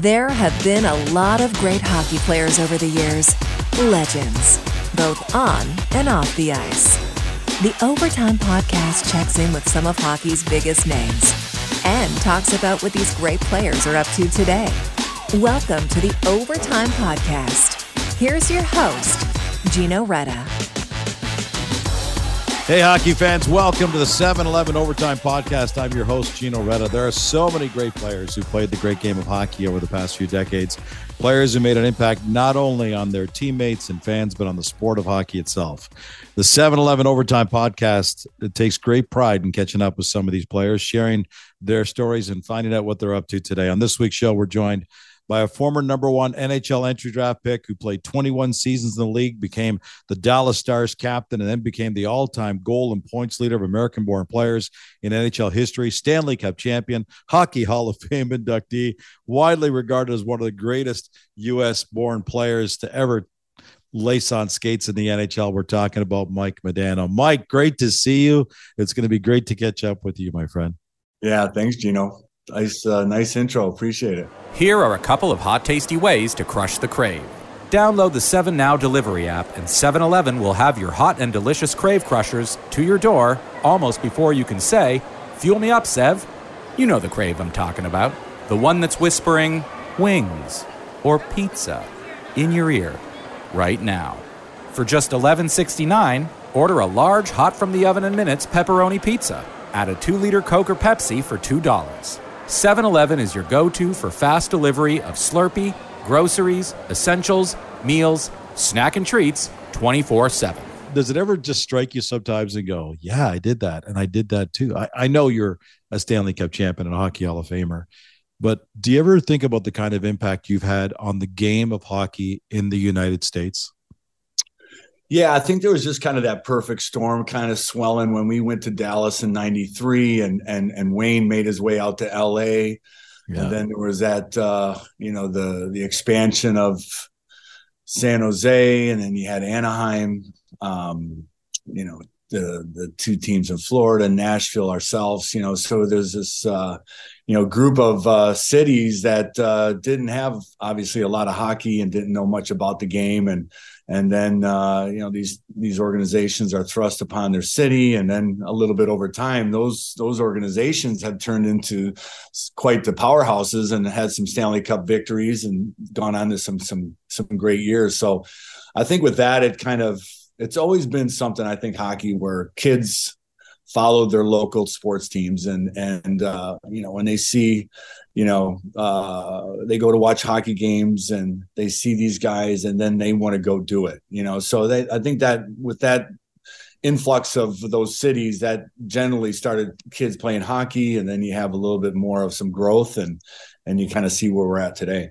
There have been a lot of great hockey players over the years, legends, both on and off the ice. The Overtime Podcast checks in with some of hockey's biggest names and talks about what these great players are up to today. Welcome to the Overtime Podcast. Here's your host, Gino Reda. Hey, hockey fans, welcome to the 7 Eleven Overtime Podcast. I'm your host, Gino Reda. There are so many great players who played the great game of hockey over the past few decades. Players who made an impact not only on their teammates and fans, but on the sport of hockey itself. The 7 Eleven Overtime Podcast it takes great pride in catching up with some of these players, sharing their stories, and finding out what they're up to today. On this week's show, we're joined by a former number one NHL entry draft pick who played 21 seasons in the league, became the Dallas Stars captain, and then became the all time goal and points leader of American born players in NHL history, Stanley Cup champion, Hockey Hall of Fame inductee, widely regarded as one of the greatest U.S. born players to ever lace on skates in the NHL. We're talking about Mike Modano. Mike, great to see you. It's going to be great to catch up with you, my friend. Yeah, thanks, Gino. Nice, uh, nice intro. Appreciate it. Here are a couple of hot, tasty ways to crush the crave. Download the 7 Now delivery app, and 7 Eleven will have your hot and delicious crave crushers to your door almost before you can say, Fuel me up, Sev. You know the crave I'm talking about. The one that's whispering, wings or pizza in your ear right now. For just $11.69, order a large hot from the oven in minutes pepperoni pizza. Add a 2 liter Coke or Pepsi for $2. 7 Eleven is your go to for fast delivery of Slurpee, groceries, essentials, meals, snack, and treats 24 7. Does it ever just strike you sometimes and go, Yeah, I did that. And I did that too? I, I know you're a Stanley Cup champion and a Hockey Hall of Famer, but do you ever think about the kind of impact you've had on the game of hockey in the United States? Yeah, I think there was just kind of that perfect storm kind of swelling when we went to Dallas in 93 and and and Wayne made his way out to LA. Yeah. And then there was that uh, you know, the the expansion of San Jose, and then you had Anaheim, um, you know, the the two teams in Florida, Nashville, ourselves, you know. So there's this uh, you know group of uh, cities that uh, didn't have obviously a lot of hockey and didn't know much about the game, and and then uh, you know these these organizations are thrust upon their city, and then a little bit over time, those those organizations have turned into quite the powerhouses and had some Stanley Cup victories and gone on to some some some great years. So, I think with that, it kind of it's always been something I think hockey where kids followed their local sports teams and and uh, you know when they see you know uh, they go to watch hockey games and they see these guys and then they want to go do it you know? So they, i think that with that influx of those cities that generally started kids playing hockey and then you have a little bit more of some growth and and you kind of see where we're at today.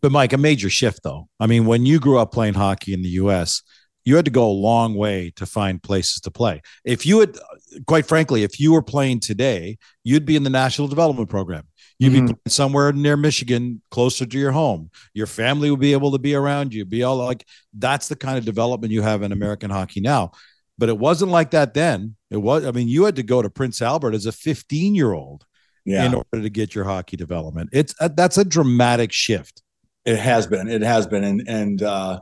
But mike a major shift though. I mean when you grew up playing hockey in the us you had to go a long way to find places to play. If you had, quite frankly, if you were playing today, you'd be in the national development program. You'd mm-hmm. be somewhere near Michigan, closer to your home. Your family would be able to be around you. Be all like that's the kind of development you have in American hockey now. But it wasn't like that then. It was. I mean, you had to go to Prince Albert as a 15 year old yeah. in order to get your hockey development. It's a, that's a dramatic shift. It has been. It has been, and and uh,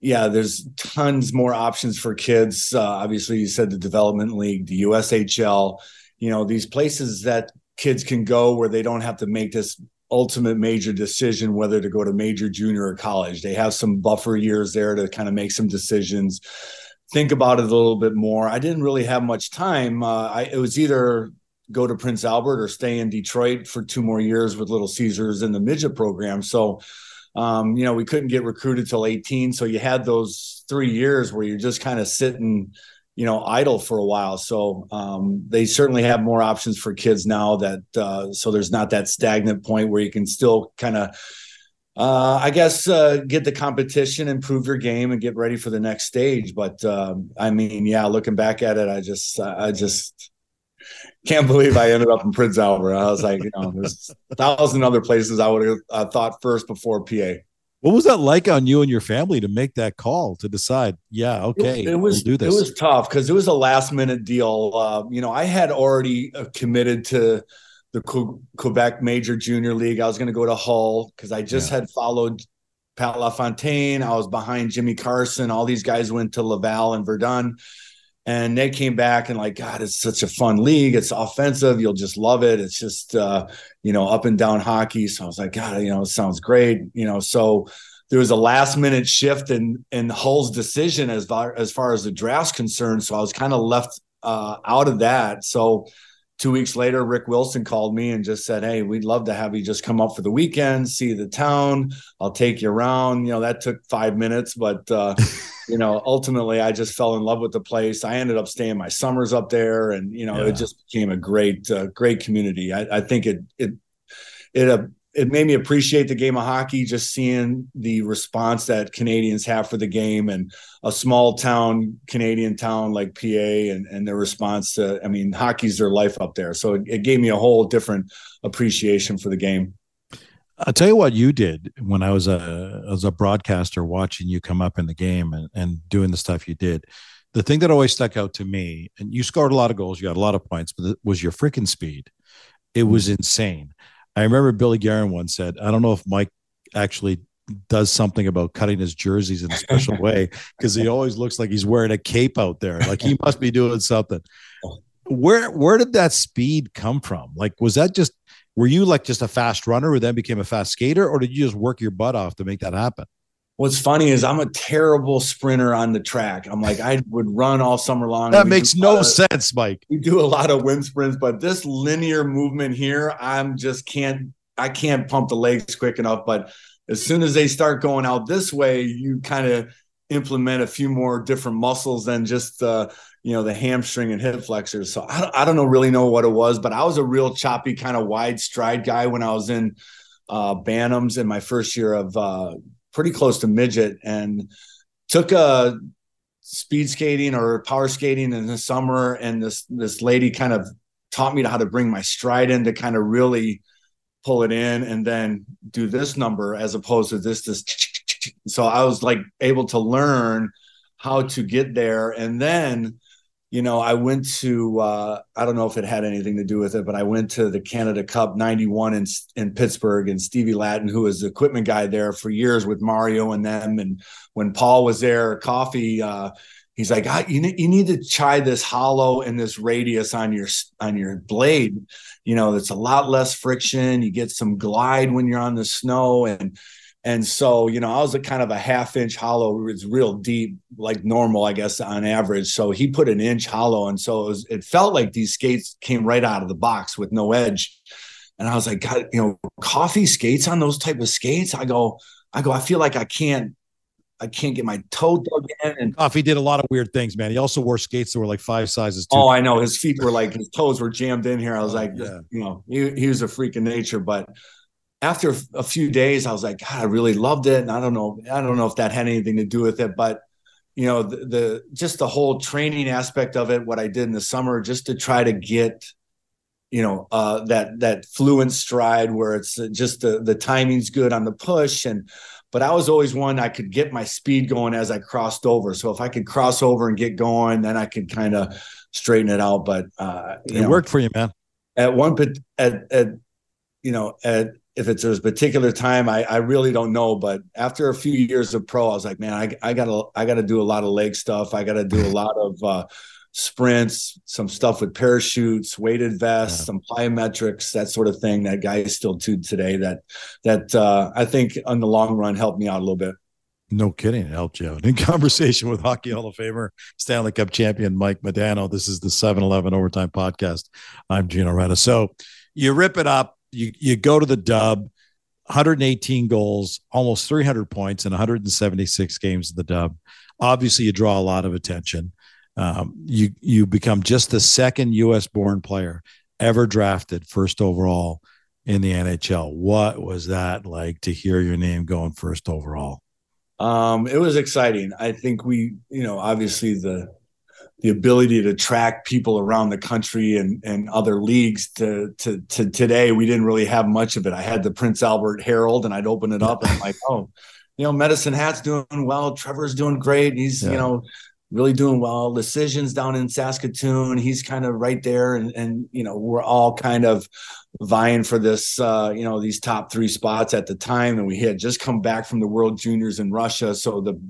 yeah, there's tons more options for kids. Uh, obviously, you said the development league, the USHL, you know, these places that kids can go where they don't have to make this ultimate major decision whether to go to major, junior, or college. They have some buffer years there to kind of make some decisions, think about it a little bit more. I didn't really have much time. Uh, I, it was either go to Prince Albert or stay in Detroit for two more years with Little Caesars in the midget program. So um, you know, we couldn't get recruited till 18. So you had those three years where you're just kind of sitting, you know, idle for a while. So um, they certainly have more options for kids now that, uh, so there's not that stagnant point where you can still kind of, uh, I guess, uh, get the competition, improve your game, and get ready for the next stage. But um, I mean, yeah, looking back at it, I just, I just, can't believe I ended up in Prince Albert. I was like, you know, there's a thousand other places I would have uh, thought first before PA. What was that like on you and your family to make that call to decide? Yeah, okay, it, was we'll do this. It was tough because it was a last minute deal. Uh, you know, I had already uh, committed to the Quebec Major Junior League. I was going to go to Hull because I just yeah. had followed Pat LaFontaine. I was behind Jimmy Carson. All these guys went to Laval and Verdun. And they came back and like, God, it's such a fun league. It's offensive. You'll just love it. It's just, uh, you know, up and down hockey. So I was like, God, you know, it sounds great. You know, so there was a last minute shift in in Hull's decision as far as far as the draft's concerned. So I was kind of left uh, out of that. So two weeks later, Rick Wilson called me and just said, Hey, we'd love to have you just come up for the weekend, see the town. I'll take you around. You know, that took five minutes, but, uh, you know, ultimately I just fell in love with the place. I ended up staying my summers up there and, you know, yeah. it just became a great, uh, great community. I, I, think it, it, it, uh, it made me appreciate the game of hockey just seeing the response that Canadians have for the game and a small town Canadian town like PA and, and their response to I mean hockey's their life up there so it, it gave me a whole different appreciation for the game I'll tell you what you did when I was a as a broadcaster watching you come up in the game and, and doing the stuff you did. The thing that always stuck out to me, and you scored a lot of goals, you got a lot of points, but it was your freaking speed. It was mm-hmm. insane. I remember Billy Guerin once said, I don't know if Mike actually does something about cutting his jerseys in a special way because he always looks like he's wearing a cape out there. Like he must be doing something. Where where did that speed come from? Like was that just were you like just a fast runner who then became a fast skater, or did you just work your butt off to make that happen? What's funny is I'm a terrible sprinter on the track. I'm like I would run all summer long. That makes no of, sense, Mike. We do a lot of wind sprints, but this linear movement here, I'm just can't I can't pump the legs quick enough. But as soon as they start going out this way, you kind of implement a few more different muscles than just uh, you know the hamstring and hip flexors. So I don't, I don't know really know what it was, but I was a real choppy kind of wide stride guy when I was in uh, Bantams in my first year of uh, pretty close to midget and took a speed skating or power skating in the summer and this this lady kind of taught me how to bring my stride in to kind of really pull it in and then do this number as opposed to this this so i was like able to learn how to get there and then you know, I went to uh, I don't know if it had anything to do with it, but I went to the Canada Cup '91 in in Pittsburgh, and Stevie Latin, who was the equipment guy there for years with Mario and them, and when Paul was there, Coffey. Uh, he's like, you you need to try this hollow and this radius on your on your blade. You know, it's a lot less friction. You get some glide when you're on the snow, and and so, you know, I was a kind of a half inch hollow. It's real deep, like normal, I guess, on average. So he put an inch hollow. And so it, was, it felt like these skates came right out of the box with no edge. And I was like, God, you know, Coffey skates on those type of skates. I go, I go, I feel like I can't, I can't get my toe dug in. And Coffey did a lot of weird things, man. He also wore skates that were like five sizes. Too. Oh, I know. His feet were like his toes were jammed in here. I was oh, like, yeah. you know, he, he was a freak of nature, but after a few days, I was like, God, I really loved it. And I don't know, I don't know if that had anything to do with it, but you know, the, the just the whole training aspect of it, what I did in the summer, just to try to get, you know, uh, that that fluent stride where it's just the the timing's good on the push and. But I was always one I could get my speed going as I crossed over. So if I could cross over and get going, then I could kind of straighten it out. But uh, it know, worked for you, man. At one, at at you know, at if it's a particular time, I, I really don't know. But after a few years of pro, I was like, man, I, I gotta I gotta do a lot of leg stuff. I gotta do a lot of uh, sprints, some stuff with parachutes, weighted vests, yeah. some plyometrics, that sort of thing. That guy is still to today. That that uh, I think in the long run helped me out a little bit. No kidding, it helped you out. In conversation with Hockey Hall of Famer, Stanley Cup champion Mike Modano. This is the 7-Eleven Overtime Podcast. I'm Gino Reda. So you rip it up you you go to the dub 118 goals almost 300 points in 176 games of the dub. Obviously you draw a lot of attention. Um, you you become just the second us born player ever drafted first overall in the nhl what was that like to hear your name going first overall? Um, it was exciting. I think we you know obviously the the ability to track people around the country and, and other leagues to, to, to today, we didn't really have much of it. I had the Prince Albert Herald and I'd open it up and I'm like, oh, you know, Medicine Hat's doing well. Trevor's doing great. He's, yeah. you know, really doing well. Leschyshyn down in Saskatoon, he's kind of right there, and and you know we're all kind of vying for this, uh, you know, these top three spots at the time, and we had just come back from the World Juniors in Russia, so the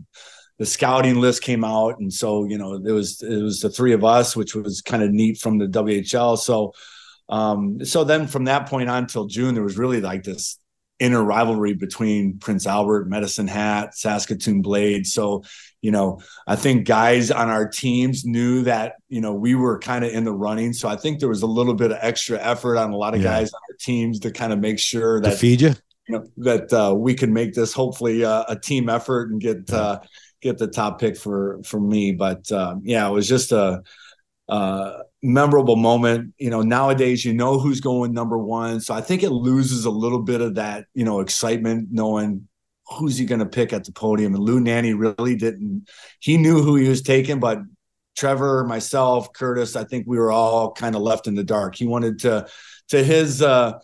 the scouting list came out, and so you know it was it was the three of us, which was kind of neat from the WHL. So, um, so then from that point on till June, there was really like this inner rivalry between Prince Albert, Medicine Hat, Saskatoon Blade. So, you know, I think guys on our teams knew that, you know, we were kind of in the running. So I think there was a little bit of extra effort on a lot of yeah. guys on our teams to kind of make sure that to feed you, you that uh, we can make this hopefully uh, a team effort and get, uh, get the top pick for, for me. But um, yeah, it was just a, uh, memorable moment. You know, nowadays you know who's going number one, so I think it loses a little bit of that you know excitement knowing who's he going to pick at the podium. And Lou Nanne really didn't. He knew who he was taking, but Trevor, myself, Curtis, I think we were all kind of left in the dark. He wanted to, to his. uh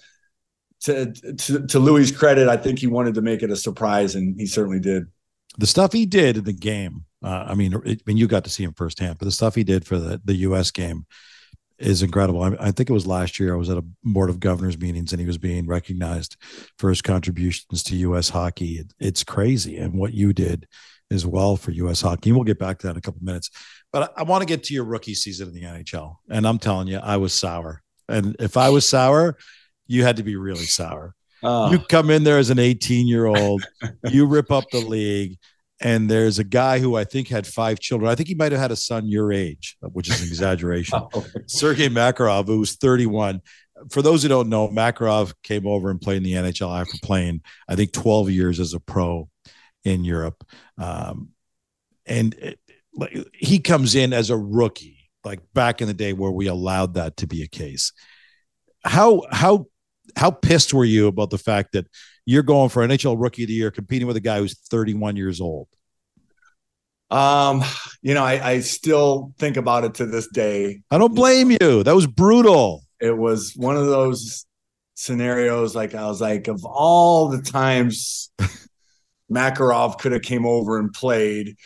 to, to to Louis' credit, I think he wanted to make it a surprise, and he certainly did. The stuff he did in the game uh, I mean, it, I mean, you got to see him firsthand, but the stuff he did for the the U.S. game is incredible. I, I, think it was last year. I was at a board of governors meetings, and he was being recognized for his contributions to U.S. hockey. It, it's crazy, and what you did as well for U.S. hockey. And we'll get back to that in a couple minutes. But I, I want to get to your rookie season in the NHL, and I'm telling you, I was sour. And if I was sour, you had to be really sour. Oh. You come in there as an 18 year old, you rip up the league and there's a guy who I think had five children. I think he might have had a son your age, which is an exaggeration. oh. Sergei Makarov, who was 31. For those who don't know, Makarov came over and played in the NHL after playing, I think, 12 years as a pro in Europe. Um, and it, he comes in as a rookie, like back in the day where we allowed that to be a case. How how how pissed were you about the fact that you're going for NHL Rookie of the Year, competing with a guy who's 31 years old? Um, you know, I, I still think about it to this day. I don't blame you. That was brutal. It was one of those scenarios. Like I was like, of all the times Makarov could have came over and played,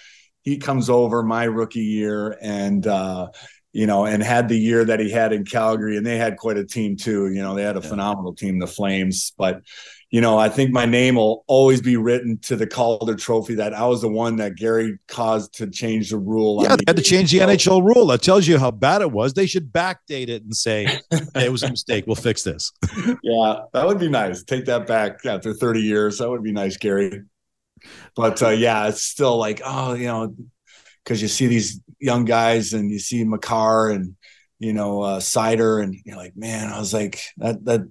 he comes over my rookie year and uh, you know, and had the year that he had in Calgary, and they had quite a team too. You know, they had a yeah. phenomenal team, the Flames. But you know, I think my name will always be written to the Calder Trophy that I was the one that Gary caused to change the rule. Yeah, they had to change the NHL rule. That tells you how bad it was. They should backdate it and say hey, it was a mistake. We'll fix this. yeah, that would be nice. Take that back after 30 years. That would be nice, Gary. But uh, yeah, it's still like, oh, you know, because you see these young guys and you see Makar and you know uh, Seider, and you're like, man, I was like that that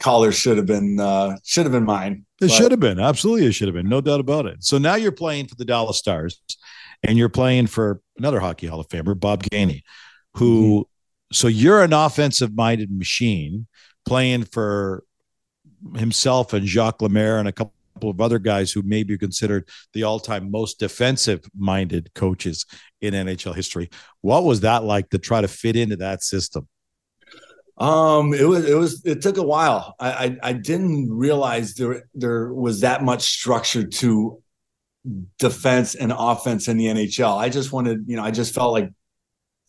Calder should have been uh, should have been mine. It but. should have been absolutely. It should have been no doubt about it. So now you're playing for the Dallas Stars, and you're playing for another hockey Hall of Famer, Bob Gainey, who. Mm-hmm. So you're an offensive minded machine playing for himself and Jacques Lemaire and a couple of other guys who may be considered the all-time most defensive-minded coaches in NHL history. What was that like to try to fit into that system? Um, it was it was it took a while. I I, I didn't realize there there was that much structure to defense and offense in the NHL. I just wanted, you know, I just felt like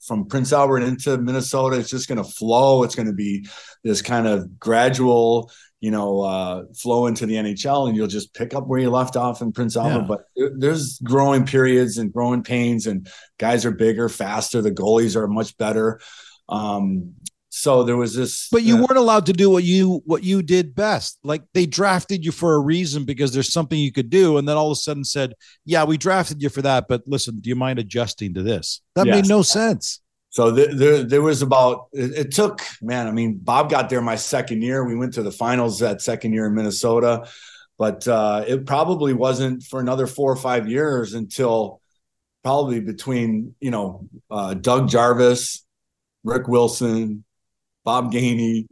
from Prince Albert into Minnesota, it's just going to flow. It's going to be this kind of gradual, you know, uh, flow into the NHL, and you'll just pick up where you left off in Prince Albert. Yeah. But there's growing periods and growing pains, and guys are bigger, faster. The goalies are much better. Um, so there was this but you uh, weren't allowed to do what you what you did best like they drafted you for a reason because there's something you could do and then all of a sudden said yeah we drafted you for that but listen do you mind adjusting to this that yes. made no sense so there, there was about it, it, took man i mean bob got there my second year we went to the finals that second year in minnesota but uh, it probably wasn't for another four or five years until probably between you know uh, doug jarvis rick wilson Bob Gainey,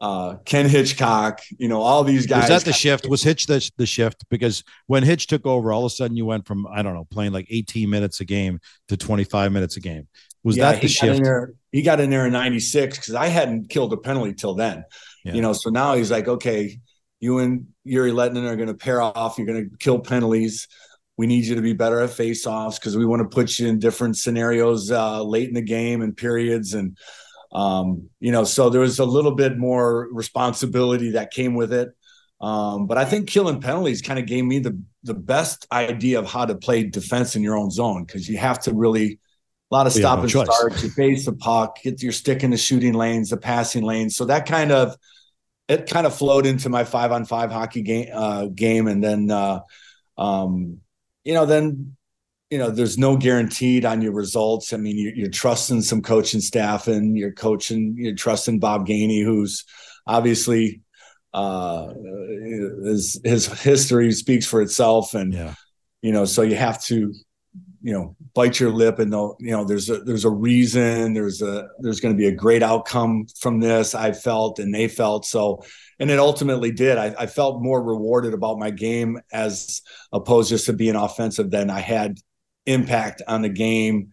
uh, Ken Hitchcock, you know, all these guys. Was that the shift? Was Hitch the, the shift? Because when Hitch took over, all of a sudden you went from, I don't know, playing like 18 minutes a game to 25 minutes a game. Was yeah, that the shift? There, he got in there in 96 because I hadn't killed a penalty till then. Yeah. You know, so now he's like, okay, you and Jere Lehtinen are going to pair off. You're going to kill penalties. we need you to be better at face-offs because we want to put you in different scenarios uh, late in the game and periods and um, you know so there was a little bit more responsibility that came with it um, but I think killing penalties kind of gave me the the best idea of how to play defense in your own zone because you have to really a lot of stop and start. You face the puck, get your stick in the shooting lanes, the passing lanes. So that kind of it kind of flowed into my five on five hockey game uh, game, and then uh, um, you know then you know there's no guaranteed on your results. I mean, you're, you're trusting some coaching staff, and you're coaching, you're trusting Bob Gainey, who's obviously uh, his his history speaks for itself, and yeah. you know, so you have to, you know, bite your lip, and they'll you know, there's a there's a reason, there's a there's going to be a great outcome from this. I felt, and they felt so, and it ultimately did. I, I felt more rewarded about my game as opposed just to being offensive than I had impact on the game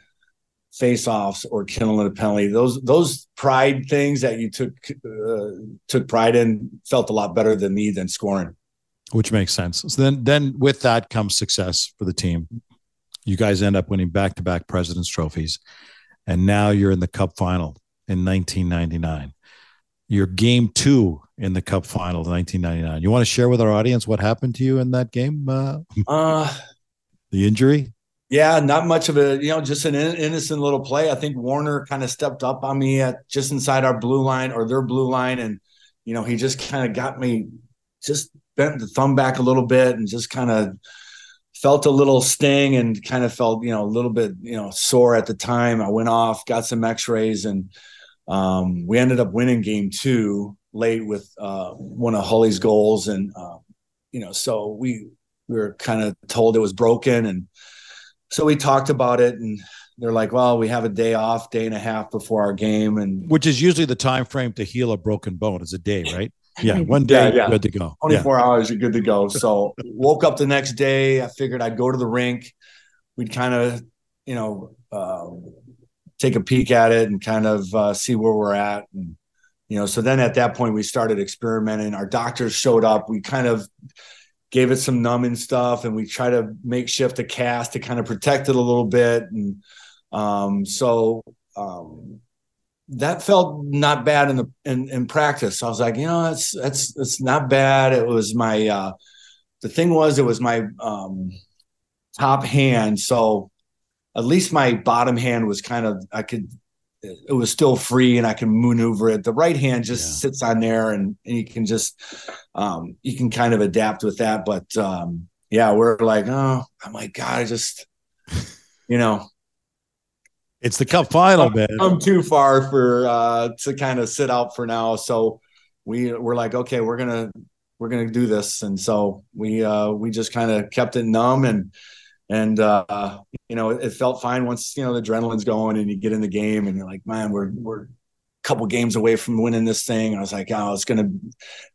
face-offs or killing a penalty. Those those pride things that you took uh, took pride in felt a lot better than me than scoring. Which makes sense. So then then with that comes success for the team. You guys end up winning back-to-back President's trophies, and now you're in the Cup final in 1999. Your game two in the Cup final, 1999. You want to share with our audience what happened to you in that game? Uh, uh the injury. Yeah, not much of a, you know, just an innocent little play. I think Warrener kind of stepped up on me at just inside our blue line or their blue line. And, you know, he just kind of got me, just bent the thumb back a little bit and just kind of felt a little sting and kind of felt, you know, a little bit, you know, sore at the time. I went off, got some x rays, and um, we ended up winning game two late with uh, one of Hully's goals. And, uh, you know, so we, we were kind of told it was broken and, so we talked about it and they're like well we have a day off day and a half before our game and which is usually the time frame to heal a broken bone is a day right yeah one day yeah, yeah. good to go. 24 yeah. hours you're good to go. So woke up the next day i figured i'd go to the rink. We'd kind of you know uh, take a peek at it and kind of uh, see where we're at and you know so then at that point we started experimenting. Our doctors showed up. We kind of gave it some numbing stuff and we try to make shift a cast to kind of protect it a little bit. And um, so um, that felt not bad in the in, in practice i was like you know that's that's it's not bad it was my uh, the thing was it was my um, top hand so at least my bottom hand was kind of i could it was still free and I can maneuver it. The right hand just yeah. sits on there and, and, you can just um you can kind of adapt with that. But um yeah, we're like, oh, I'm like, God, I just you know. It's the cup final, man. I'm too far for uh to kind of sit out for now. So we we're like, okay, we're gonna we're gonna do this. And so we uh we just kind of kept it numb and and uh, you know it, felt fine once you know the adrenaline's going and you get in the game and you're like man we're we're a couple games away from winning this thing and i was like oh it's gonna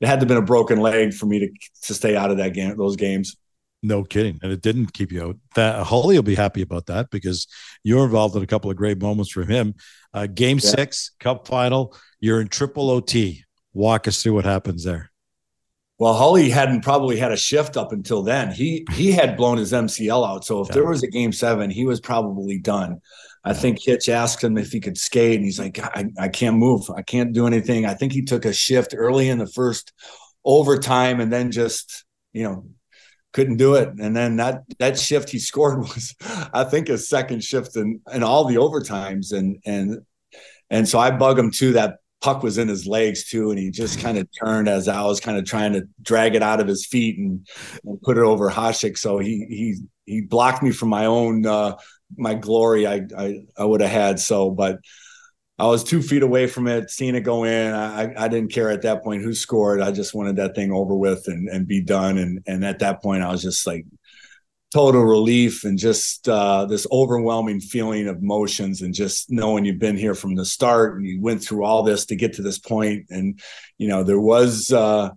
it had to have been a broken leg for me to to stay out of that game those games no kidding and it didn't keep you out that Hully will be happy about that because you're involved in a couple of great moments for him uh, game yeah. six cup final you're in triple ot walk us through what happens there well, Hully hadn't probably had a shift up until then. He he had blown his MCL out. So if yeah. there was a game seven, he was probably done. I think Hitch asked him if he could skate, and he's like, I, I can't move. I can't do anything. I think he took a shift early in the first overtime and then just, you know, couldn't do it. And then that that shift he scored was, I think, his second shift in, in all the overtimes. And and and so I bug him too that puck was in his legs too, and he just kind of turned as I was kind of trying to drag it out of his feet and, and put it over Hasek. So he he he blocked me from my own uh, my glory I I, I would have had. So, but I was two feet away from it, seeing it go in. I I didn't care at that point who scored. I just wanted that thing over with and and be done. And and at that point, I was just like total relief and just uh, this overwhelming feeling of emotions and just knowing you've been here from the start and you went through all this to get to this point. and you know there was uh,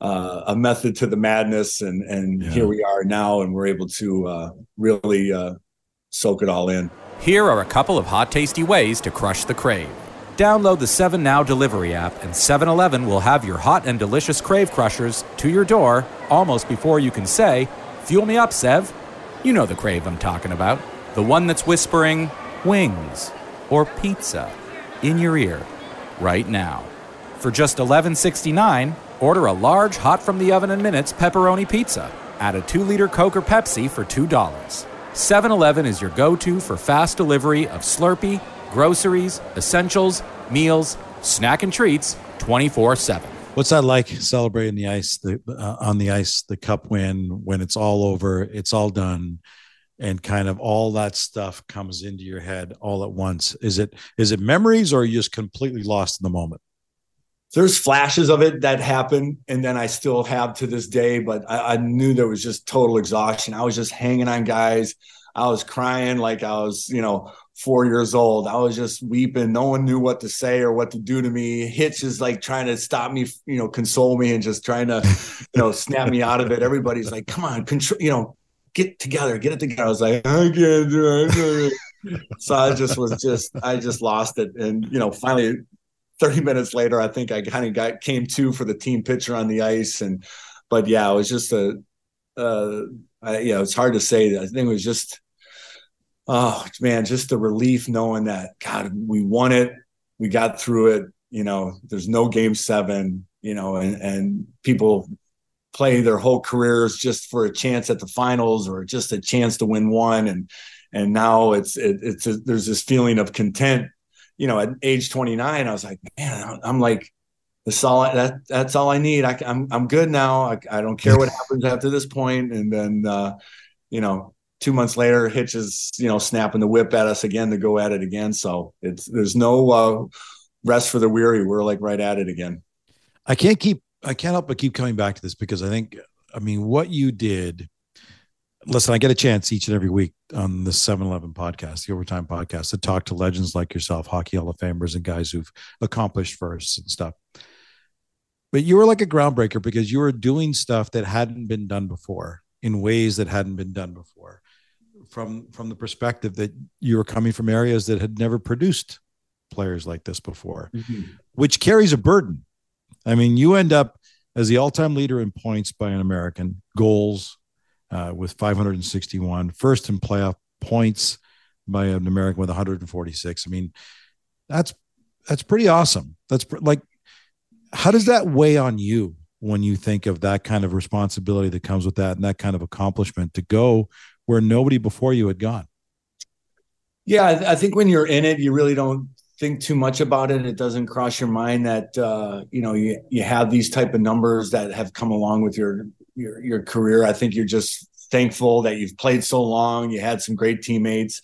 uh, a method to the madness and and yeah. here we are now and we're able to uh, really uh, soak it all in here are a couple of hot tasty ways to crush the crave download the 7 now delivery app and 7-eleven will have your hot and delicious crave crushers to your door almost before you can say Fuel me up, Sev. You know the crave I'm talking about. The one that's whispering wings or pizza in your ear right now. For just $11.69, order a large hot from the oven in minutes pepperoni pizza. Add a 2 liter Coke or Pepsi for $2. 7 Eleven is your go to for fast delivery of Slurpee, groceries, essentials, meals, snack, and treats 24 7. What's that like celebrating the ice, the uh, on the ice, the cup win when it's all over, it's all done, and kind of all that stuff comes into your head all at once? Is it is it memories or are you just completely lost in the moment? There's flashes of it that happen, and then I still have to this day. But I, I knew there was just total exhaustion. I was just hanging on guys. I was crying like I was, you know, four years old. I was just weeping. No one knew what to say or what to do to me. Hitch is like trying to stop me, you know, console me and just trying to, you know, snap me out of it. Everybody's like, come on, control, you know, get together, get it together. I was like, I can't do it. so I just was just, I just lost it. And, you know, finally 30 minutes later, I think I kind of got came to for the team pitcher on the ice. And, but yeah, it was just a, uh, I, you know, it's hard to say. I think it was just, oh man, just the relief knowing that God, we won it, we got through it. You know, there's no game seven. You know, and and people play their whole careers just for a chance at the finals or just a chance to win one, and and now it's it, it's a, there's this feeling of content. You know, at age 29, I was like, man, I'm like. That's all. I, that that's all I need. I, am I'm, I'm good now. I, I don't care what happens after this point. And then, uh, you know, two months later, Hitch is you know snapping the whip at us again to go at it again. So it's there's no uh, rest for the weary. We're like right at it again. I can't keep I can't help but keep coming back to this because I think I mean what you did. Listen, I get a chance each and every week on the 7-Eleven podcast, the Overtime podcast, to talk to legends like yourself, hockey Hall of Famers, and guys who've accomplished firsts and stuff. But you were like a groundbreaker because you were doing stuff that hadn't been done before in ways that hadn't been done before from from the perspective that you were coming from areas that had never produced players like this before, mm-hmm. which carries a burden. I mean, you end up as the all-time leader in points by an American, goals uh, with 561, first in playoff points by an American with 146. I mean, that's that's pretty awesome. That's pr- like, how does that weigh on you when you think of that kind of responsibility that comes with that and that kind of accomplishment to go where nobody before you had gone. Yeah, I, think when you're in it, you really don't think too much about it. It doesn't cross your mind that uh, you know you you have these type of numbers that have come along with your your your career. I think you're just thankful that you've played so long. You had some great teammates,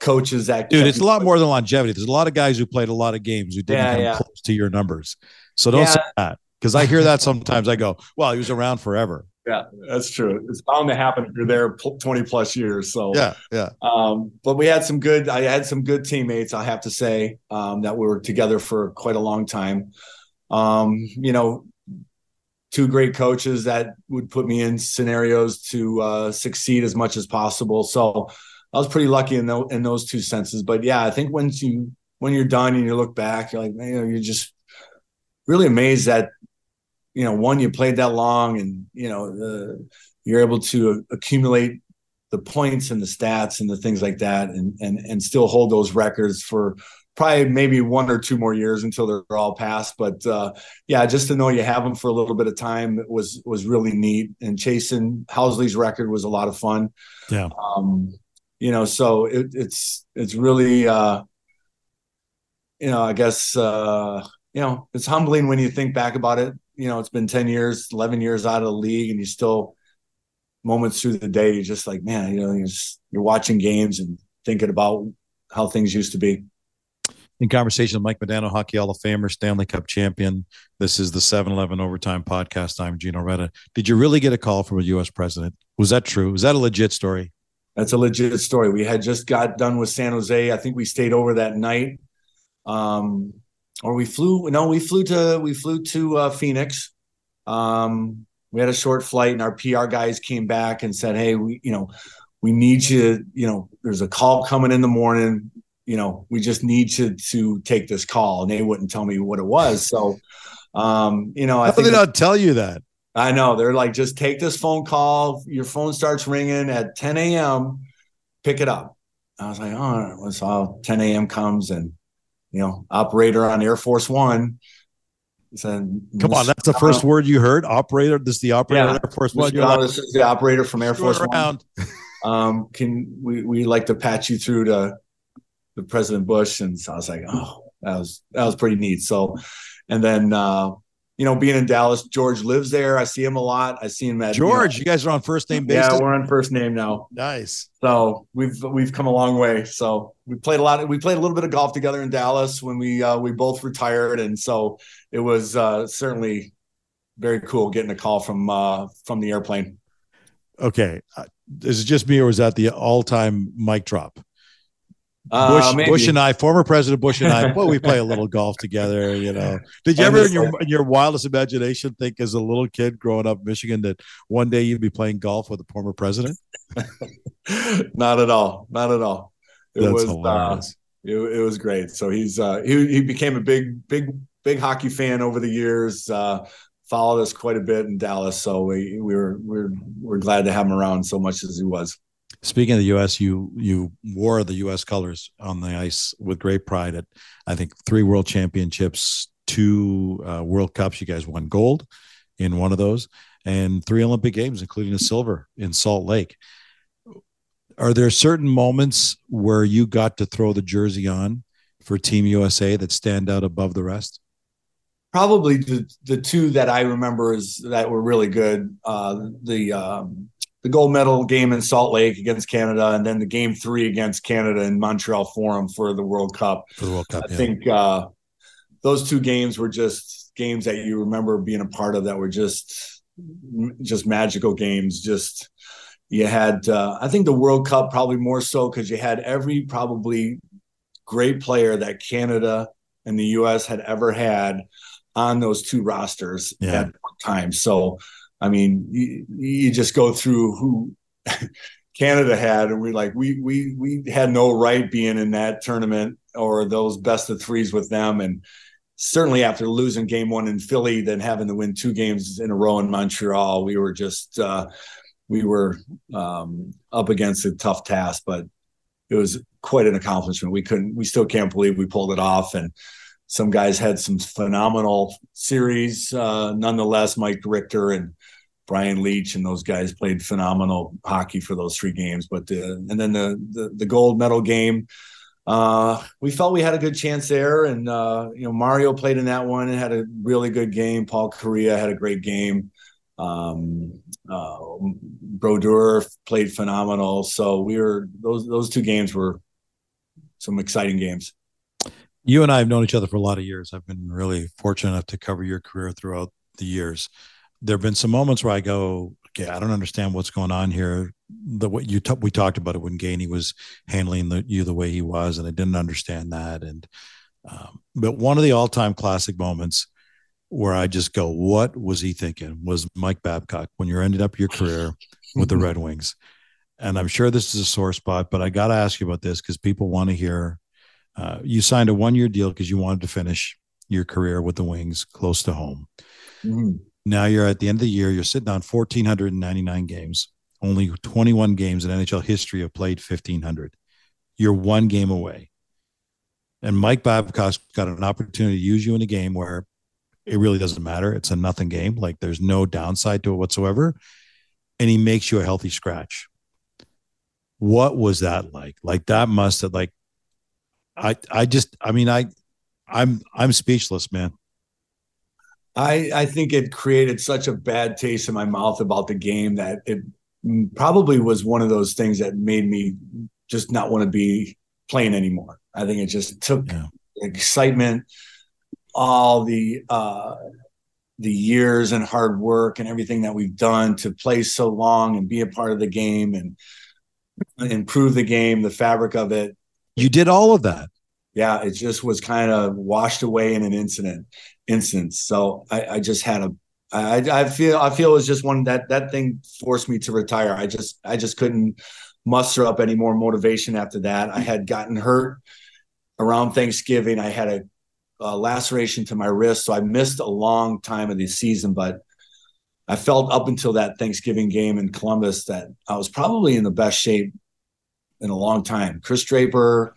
coaches that dude. It's a lot more than longevity. There's a lot of guys who played a lot of games who didn't yeah, come yeah. close to your numbers. So don't yeah. say that because I hear that sometimes. I go, well, he was around forever. Yeah, that's true. It's bound to happen if you're there 20 plus years. So yeah, yeah. Um, but we had some good. I had some good teammates. I have to say um, that we were together for quite a long time. Um, you know, two great coaches that would put me in scenarios to uh, succeed as much as possible. So I was pretty lucky in, the, in those two senses. But yeah, I think once you when you're done and you look back, you're like, man, you know, you're just really amazed that you know, one, you played that long and, you know, you're able to accumulate the points and the stats and the things like that and, and, and still hold those records for probably maybe one or two more years until they're all passed. But uh, yeah, just to know you have them for a little bit of time was, was really neat. And chasing Housley's record was a lot of fun. Yeah. Um, you know, so it, it's, it's really, uh, you know, I guess, uh, you know, it's humbling when you think back about it you know, it's been 10 years, 11 years out of the league, and you still moments through the day, you're just like, man, you know, you're, just, you're watching games and thinking about how things used to be. In conversation with Mike Modano, Hockey Hall of Famer, Stanley Cup champion. This is the 7 Eleven Overtime Podcast. I'm Gino Reda. Did you really get a call from a U.S. president? Was that true? Was that a legit story? That's a legit story. We had just got done with San Jose. I think we stayed over that night. Um, or we flew. No, we flew to we flew to uh, Phoenix. Um, we had a short flight, and our PR guys came back and said, "Hey, we you know we need you. You know, there's a call coming in the morning. You know, we just need to to take this call." And they wouldn't tell me what it was. So, um, you know, I How think they not tell you that. I know they're like, just take this phone call. Your phone starts ringing at 10 a.m. Pick it up. I was like, oh, so 10 a.m. comes and you know, operator on Air Force One. Said, Come on, that's the first word you heard. Operator. This is the operator yeah. Air Force One. Like, this is the operator from Air Force One. Um, can we we like to patch you through to the President Bush? And so I was like, oh, that was that was pretty neat. So, and then uh, you know, being in Dallas, George lives there. I see him a lot. I see him at George. You, know, you guys are on first name basis. Yeah, we're on first name now. Nice. So we've we've come a long way. So we played a lot. Of, we played a little bit of golf together in Dallas when we uh, we both retired, and so it was uh, certainly very cool getting a call from uh, from the airplane. Okay, uh, is it just me, or was that the all time mic drop? Bush, uh, Bush and I, former President Bush and I, well, we play a little golf together. You know, did you ever, in your in your wildest imagination, think as a little kid growing up in Michigan that one day you'd be playing golf with a former president? Not at all. Not at all. It That's was hilarious. Uh, it, it, was great. So he's uh, he he became a big big big hockey fan over the years. Uh, followed us quite a bit in Dallas, so we we were we we're we're glad to have him around so much as he was. Speaking of the U.S., you you wore the U.S. colors on the ice with great pride at I think three World Championships, two uh, World Cups. You guys won gold in one of those, and three Olympic Games, including a silver in Salt Lake. Are there certain moments where you got to throw the jersey on for Team USA that stand out above the rest? Probably the the two that I remember is that were really good. Uh, the um, the gold medal game in Salt Lake against Canada, and then the game three against Canada in Montreal Forum for the World Cup. For the World Cup, I yeah. think uh, those two games were just games that you remember being a part of that were just just magical games. Just you had, uh, I think the World Cup probably more so because you had every probably great player that Canada and the U.S. had ever had on those two rosters yeah. at one time. So I mean, you, you just go through who Canada had, and we're like, we we we had no right being in that tournament or those best of threes with them, and certainly after losing game one in Philly, then having to win two games in a row in Montreal, we were just uh, we were um, up against a tough task, but it was quite an accomplishment. We couldn't, we still can't believe we pulled it off, and some guys had some phenomenal series. Uh, nonetheless, Mike Richter and Brian Leetch and those guys played phenomenal hockey for those three games. But and then the, the, the gold medal game, uh, we felt we had a good chance there. And uh, you know, Mario played in that one and had a really good game. Paul Kariya had a great game. Um, uh, Brodeur played phenomenal. So we were those those two games were some exciting games you and I have known each other for a lot of years. I've been really fortunate enough to cover your career throughout the years. There have been some moments where I go, okay, I don't understand what's going on here. The what you t- we talked about it when Gainey was handling the, you the way he was, and I didn't understand that. And um, but one of the all-time classic moments where I just go, what was he thinking? Was Mike Babcock when you're ending up your career with the Red Wings? And I'm sure this is a sore spot, but I got to ask you about this because people want to hear uh, you signed a one year deal because you wanted to finish your career with the Wings close to home. Mm-hmm. Now you're at the end of the year, you're sitting on 1,499 games. Only 21 games in NHL history have played 1,500. You're one game away. And Mike Babcock's got an opportunity to use you in a game where it really doesn't matter. It's a nothing game. Like there's no downside to it whatsoever. And he makes you a healthy scratch. What was that like? Like that must have like I I just I mean I I'm I'm speechless, man. I I think it created such a bad taste in my mouth about the game that it probably was one of those things that made me just not want to be playing anymore. I think it just took yeah. excitement, all the uh the years and hard work and everything that we've done to play so long and be a part of the game and improve the game, the fabric of it you did all of that. Yeah, it just was kind of washed away in an incident instance. So I, I just had a I, I feel I feel it was just one that that thing forced me to retire. I just I just couldn't muster up any more motivation after that. I had gotten hurt around Thanksgiving. I had a, a laceration to my wrist, so I missed a long time of the season. But I felt up until that Thanksgiving game in Columbus that I was probably in the best shape in a long time. Chris Draper,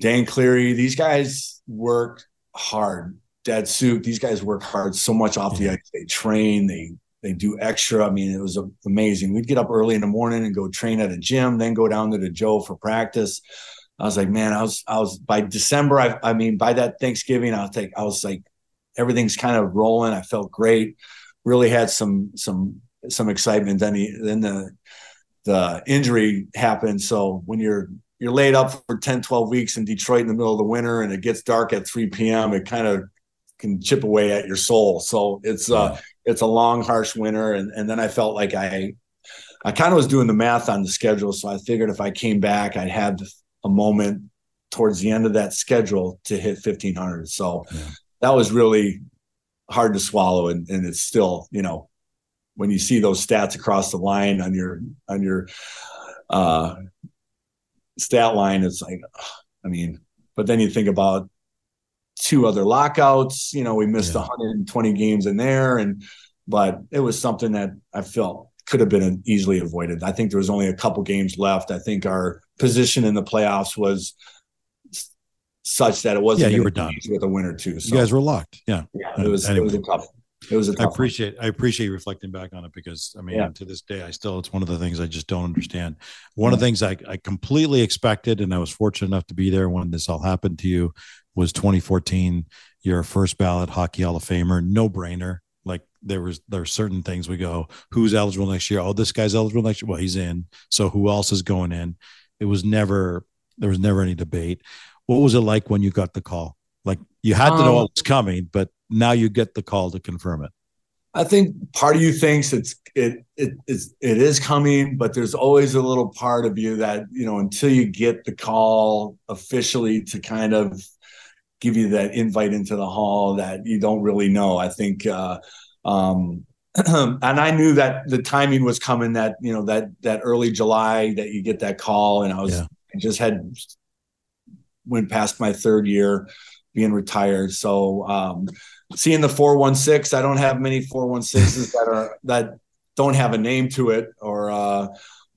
Dan Cleary, these guys worked hard. Dad Suit, these guys work hard so much off the ice. They train, they they do extra. I mean, it was amazing. We'd get up early in the morning and go train at a gym, then go down to the Joe for practice. I was like, man, I was, I was by December. I, I mean, by that Thanksgiving, I was like, I was like, everything's kind of rolling. I felt great. Really had some, some, some excitement. Then he, then the, the injury happened. So when you're, you're laid up for 10, 12 weeks in Detroit in the middle of the winter and it gets dark at 3 p.m., it kind of can chip away at your soul. So it's, uh, it's a long, harsh winter. And, and then I felt like I, I kind of was doing the math on the schedule. So I figured if I came back, I'd have a moment towards the end of that schedule to hit 1500. So yeah. that was really hard to swallow. And, and it's still, you know, when you see those stats across the line on your, on your, uh, stat line, it's like, I mean, but then you think about two other lockouts. You know, we missed yeah. 120 games in there, and but it was something that I felt could have been easily avoided. I think there was only a couple games left. I think our position in the playoffs was such that it wasn't. Yeah, you were done with a winner too. So. You guys were locked. Yeah, yeah. Uh, it was. Anyway. It was a tough. It was a tough I appreciate. One. I appreciate you reflecting back on it because I mean, yeah. to this day, I still it's one of the things I just don't understand. One yeah. of the mm. things I, I completely expected, and I was fortunate enough to be there when this all happened to you, was 2014. You're a first ballot Hockey Hall of Famer, no brainer. Like there was there are certain things we go, who's eligible next year? Oh, this guy's eligible next year. Well, he's in. So who else is going in? It was never there was never any debate. What was it like when you got the call? Like you had to know um, what was coming, but now you get the call to confirm it. I think part of you thinks it's it it is it is coming, but there's always a little part of you that you know until you get the call officially to kind of give you that invite into the hall that you don't really know. I think, uh, um, and I knew that the timing was coming. That you know that that early July that you get that call, and I was yeah. I just had went past my third year being retired. So um, seeing the four one six, I don't have many four one sixes that are that don't have a name to it or. Uh,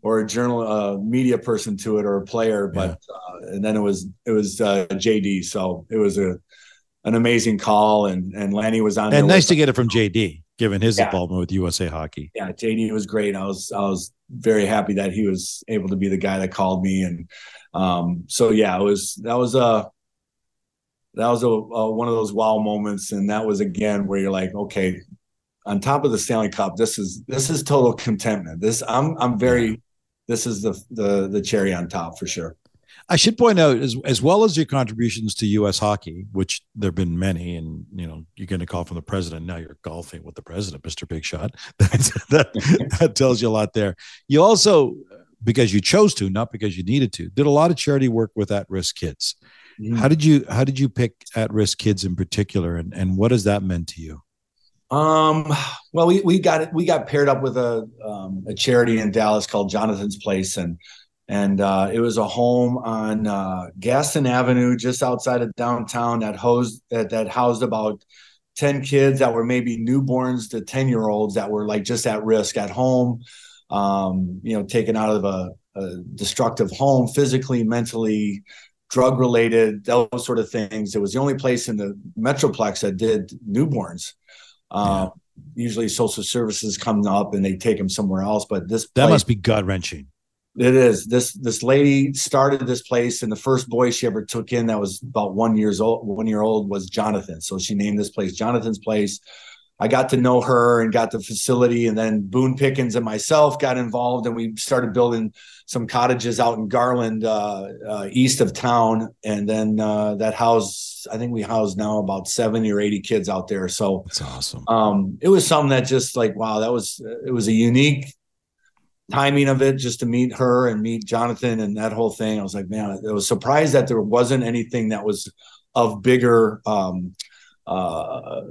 or a journal uh, media person to it or a player but yeah. uh, and then it was it was uh, jd so it was a an amazing call and and lanny was on and nice to get it from jd given his yeah. involvement with usa hockey yeah jd was great i was i was very happy that he was able to be the guy that called me and um, so yeah it was that was a that was a, a one of those wow moments and that was again where you're like okay on top of the Stanley Cup, this is this is total contentment. This I'm I'm very this is the the the cherry on top for sure. I should point out as as well as your contributions to U.S. hockey, which there've been many, and you know you're getting a call from the president. Now you're golfing with the president, Mister Big Shot. That, that that tells you a lot there. You also, because you chose to, not because you needed to, did a lot of charity work with at-risk kids. Mm-hmm. How did you How did you pick at-risk kids in particular, and and what has that meant to you? Um, well, we, we got we got paired up with a um, a charity in Dallas called Jonathan's Place, and and uh, it was a home on uh, Gaston Avenue, just outside of downtown, that housed that, that housed about ten kids that were maybe newborns to ten year olds that were like just at risk at home, um, you know, taken out of a, a destructive home, physically, mentally, drug related, those sort of things. It was the only place in the metroplex that did newborns. Uh, yeah. Usually, social services come up and they take them somewhere else. But this that place, must be gut wrenching. It is. This this lady started this place, and the first boy she ever took in that was about one years old, one year old, was Jonathan. So she named this place Jonathan's Place. I got to know her and got the facility, and then Boone Pickens and myself got involved, and we started building some cottages out in Garland, uh, uh, east of town, and then uh, that house. I think we house now about seventy or eighty kids out there. So that's awesome. Um, it was something that just like wow, that was it was a unique timing of it just to meet her and meet Jonathan and that whole thing. I was like, man, I was surprised that there wasn't anything that was of bigger um, uh,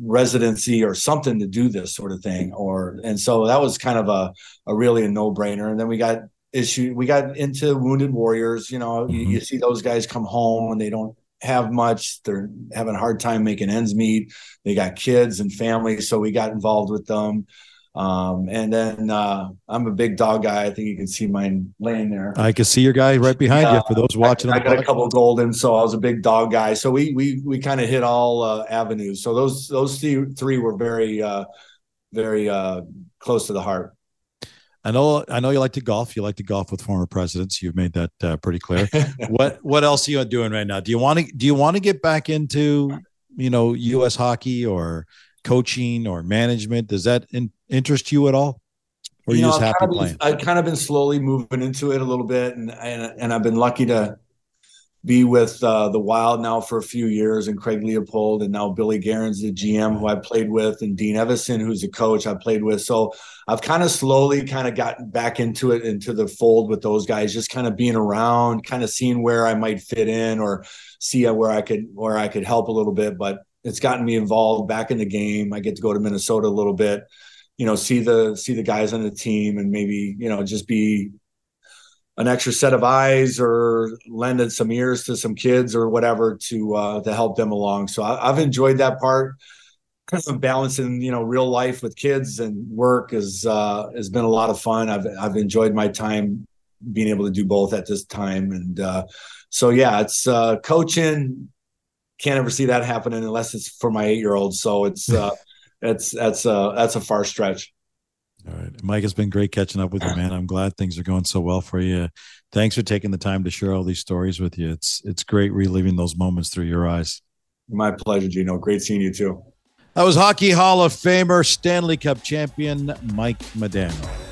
residency or something to do this sort of thing. Or and so that was kind of a a really a no brainer. And then we got issue we got into wounded warriors. You know, mm-hmm. you, you, see those guys come home and they don't have much. They're having a hard time making ends meet. They got kids and families, so we got involved with them. Um, and then uh, I'm a big dog guy. I think you can see mine laying there. I can see your guy right behind uh, you. For those watching, I, I got a couple golden, so I was a big dog guy. So we we we kind of hit all uh, avenues. So those those three, three were very uh, very uh, close to the heart. I know I know you like to golf. You like to golf with former presidents. You've made that uh, pretty clear. what what else are you doing right now? Do you want to do you want to get back into you know U.S. hockey or coaching or management? Does that in, interest you at all? Or you, you know, just I've happy kind of playing? I've kind of been slowly moving into it a little bit, and and, and I've been lucky to be with uh, the Wild now for a few years, and Craig Leopold, and now Billy Guerin's the GM who I played with, and Dean Evason, who's a coach I played with. So I've kind of slowly kind of gotten back into it, into the fold with those guys, just kind of being around, kind of seeing where I might fit in or see where I could where I could help a little bit. But it's gotten me involved back in the game. I get to go to Minnesota a little bit, you know, see the see the guys on the team, and maybe you know just be an extra set of eyes or lending some ears to some kids or whatever to uh, to help them along. So I, have enjoyed that part. Kind of balancing, you know, real life with kids and work has uh, has been a lot of fun. I've I've enjoyed my time being able to do both at this time, and uh, so yeah, it's uh, coaching. Can't ever see that happening unless it's for my eight year old. So it's uh, it's that's uh, that's a far stretch. All right. Mike, it's been great catching up with you, man. I'm glad things are going so well for you. Thanks for taking the time to share all these stories with you. It's it's great reliving those moments through your eyes. My pleasure, Gino. Great seeing you too. That was Hockey Hall of Famer, Stanley Cup champion Mike Modano.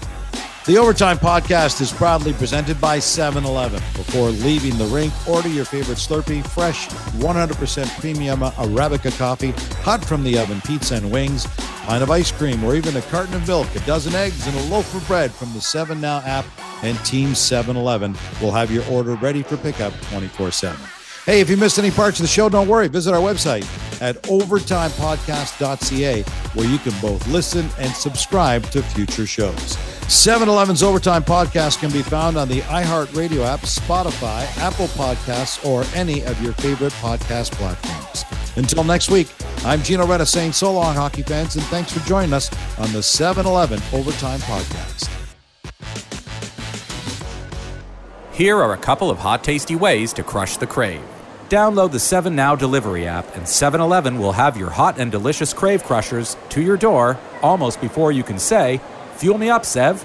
The Overtime Podcast is proudly presented by 7 Eleven. Before leaving the rink, order your favorite Slurpee, fresh, 100% premium Arabica coffee, hot from the oven, pizza and wings, pint of ice cream, or even a carton of milk, a dozen eggs, and a loaf of bread from the 7 Now app and Team 7 Eleven will have your order ready for pickup 24 7. Hey, if you missed any parts of the show, don't worry. Visit our website at overtimepodcast.ca where you can both listen and subscribe to future shows. 7 Eleven's Overtime Podcast can be found on the iHeartRadio app, Spotify, Apple Podcasts, or any of your favorite podcast platforms. Until next week, I'm Gino Reda saying so long, hockey fans, and thanks for joining us on the 7 Eleven Overtime Podcast. Here are a couple of hot, tasty ways to crush the crave. Download the 7 Now delivery app, and 7 Eleven will have your hot and delicious crave crushers to your door almost before you can say, Fuel me up, Sev.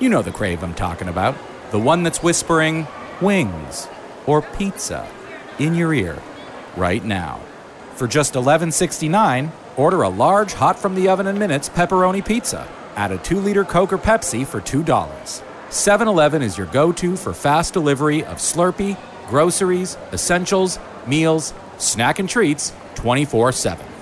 You know the crave I'm talking about. The one that's whispering wings or pizza in your ear right now. For just $11.69, order a large hot from the oven in minutes pepperoni pizza. Add a 2 liter Coke or Pepsi for $2. 7 Eleven is your go to for fast delivery of Slurpee groceries, essentials, meals, snack and treats 24 7.